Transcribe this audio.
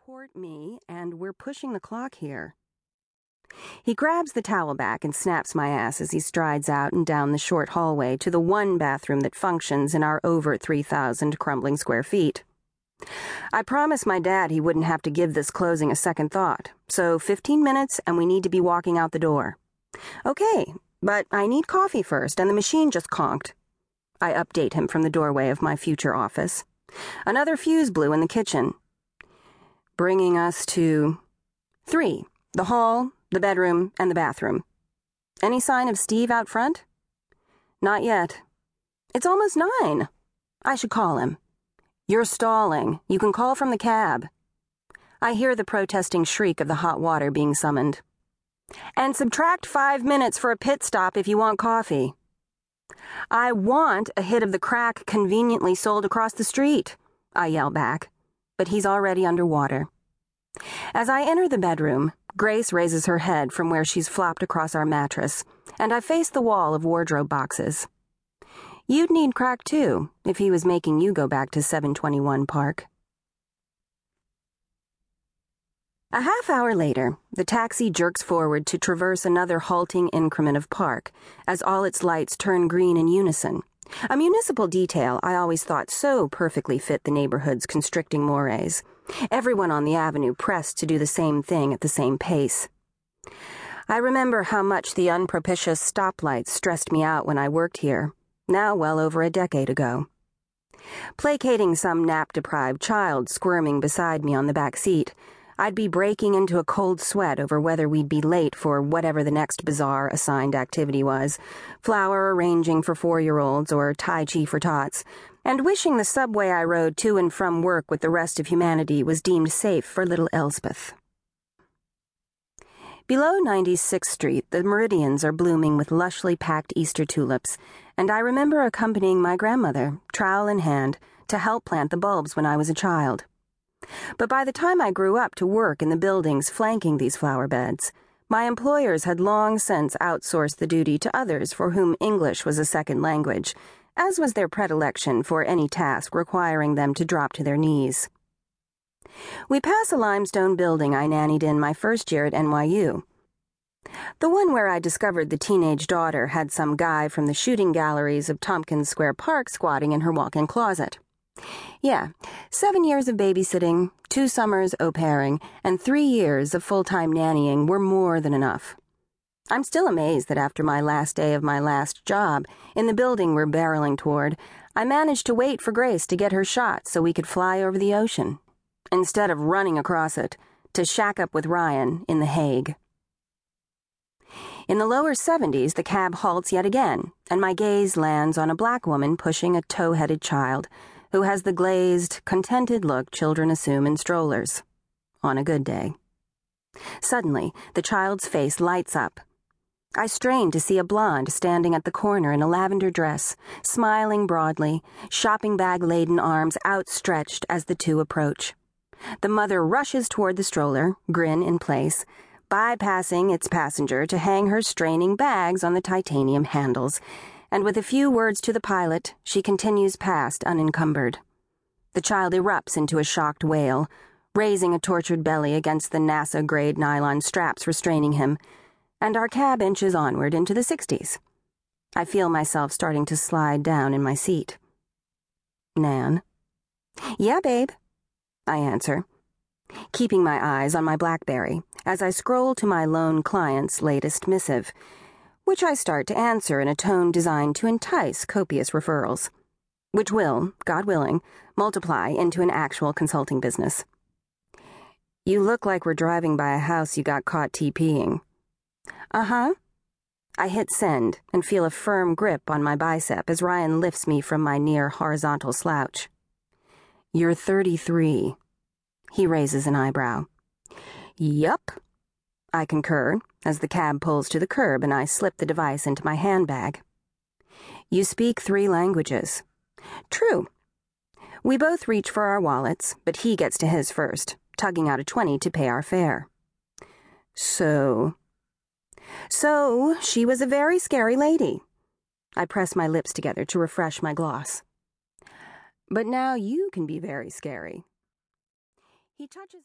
Support me, and we're pushing the clock here. He grabs the towel back and snaps my ass as he strides out and down the short hallway to the one bathroom that functions in our over 3,000 crumbling square feet. I promised my dad he wouldn't have to give this closing a second thought, so 15 minutes and we need to be walking out the door. Okay, but I need coffee first, and the machine just conked. I update him from the doorway of my future office. Another fuse blew in the kitchen bringing us to three the hall, the bedroom, and the bathroom. Any sign of Steve out front? Not yet. It's almost nine. I should call him. You're stalling. You can call from the cab. I hear the protesting shriek of the hot water being summoned. And subtract five minutes for a pit stop if you want coffee. I want a hit of the crack conveniently sold across the street, I yell back but he's already underwater. As I enter the bedroom, Grace raises her head from where she's flopped across our mattress, and I face the wall of wardrobe boxes. You'd need crack too if he was making you go back to 721 Park. A half hour later, the taxi jerks forward to traverse another halting increment of park as all its lights turn green in unison. A municipal detail I always thought so perfectly fit the neighborhood's constricting mores. Everyone on the avenue pressed to do the same thing at the same pace. I remember how much the unpropitious stoplights stressed me out when I worked here, now well over a decade ago. Placating some nap deprived child squirming beside me on the back seat, I'd be breaking into a cold sweat over whether we'd be late for whatever the next bizarre assigned activity was flower arranging for four year olds or Tai Chi for tots, and wishing the subway I rode to and from work with the rest of humanity was deemed safe for little Elspeth. Below 96th Street, the meridians are blooming with lushly packed Easter tulips, and I remember accompanying my grandmother, trowel in hand, to help plant the bulbs when I was a child. But by the time I grew up to work in the buildings flanking these flower beds, my employers had long since outsourced the duty to others for whom English was a second language, as was their predilection for any task requiring them to drop to their knees. We pass a limestone building I nannied in my first year at NYU. The one where I discovered the teenage daughter had some guy from the shooting galleries of Tompkins Square Park squatting in her walk in closet. Yeah, seven years of babysitting, two summers au pairing, and three years of full time nannying were more than enough. I'm still amazed that after my last day of my last job, in the building we're barreling toward, I managed to wait for Grace to get her shot so we could fly over the ocean, instead of running across it to shack up with Ryan in The Hague. In the lower 70s, the cab halts yet again, and my gaze lands on a black woman pushing a tow headed child who has the glazed, contented look children assume in strollers. On a good day. Suddenly, the child's face lights up. I strain to see a blonde standing at the corner in a lavender dress, smiling broadly, shopping bag laden arms outstretched as the two approach. The mother rushes toward the stroller, grin in place, bypassing its passenger to hang her straining bags on the titanium handles and with a few words to the pilot, she continues past unencumbered. The child erupts into a shocked wail, raising a tortured belly against the NASA grade nylon straps restraining him, and our cab inches onward into the 60s. I feel myself starting to slide down in my seat. Nan. Yeah, babe. I answer, keeping my eyes on my Blackberry as I scroll to my lone client's latest missive which I start to answer in a tone designed to entice copious referrals, which will, God willing, multiply into an actual consulting business. You look like we're driving by a house you got caught TPing. Uh huh. I hit send and feel a firm grip on my bicep as Ryan lifts me from my near horizontal slouch. You're 33. He raises an eyebrow. Yup, I concur, as the cab pulls to the curb and I slip the device into my handbag. You speak three languages. True. We both reach for our wallets, but he gets to his first, tugging out a 20 to pay our fare. So. So, she was a very scary lady. I press my lips together to refresh my gloss. But now you can be very scary. He touches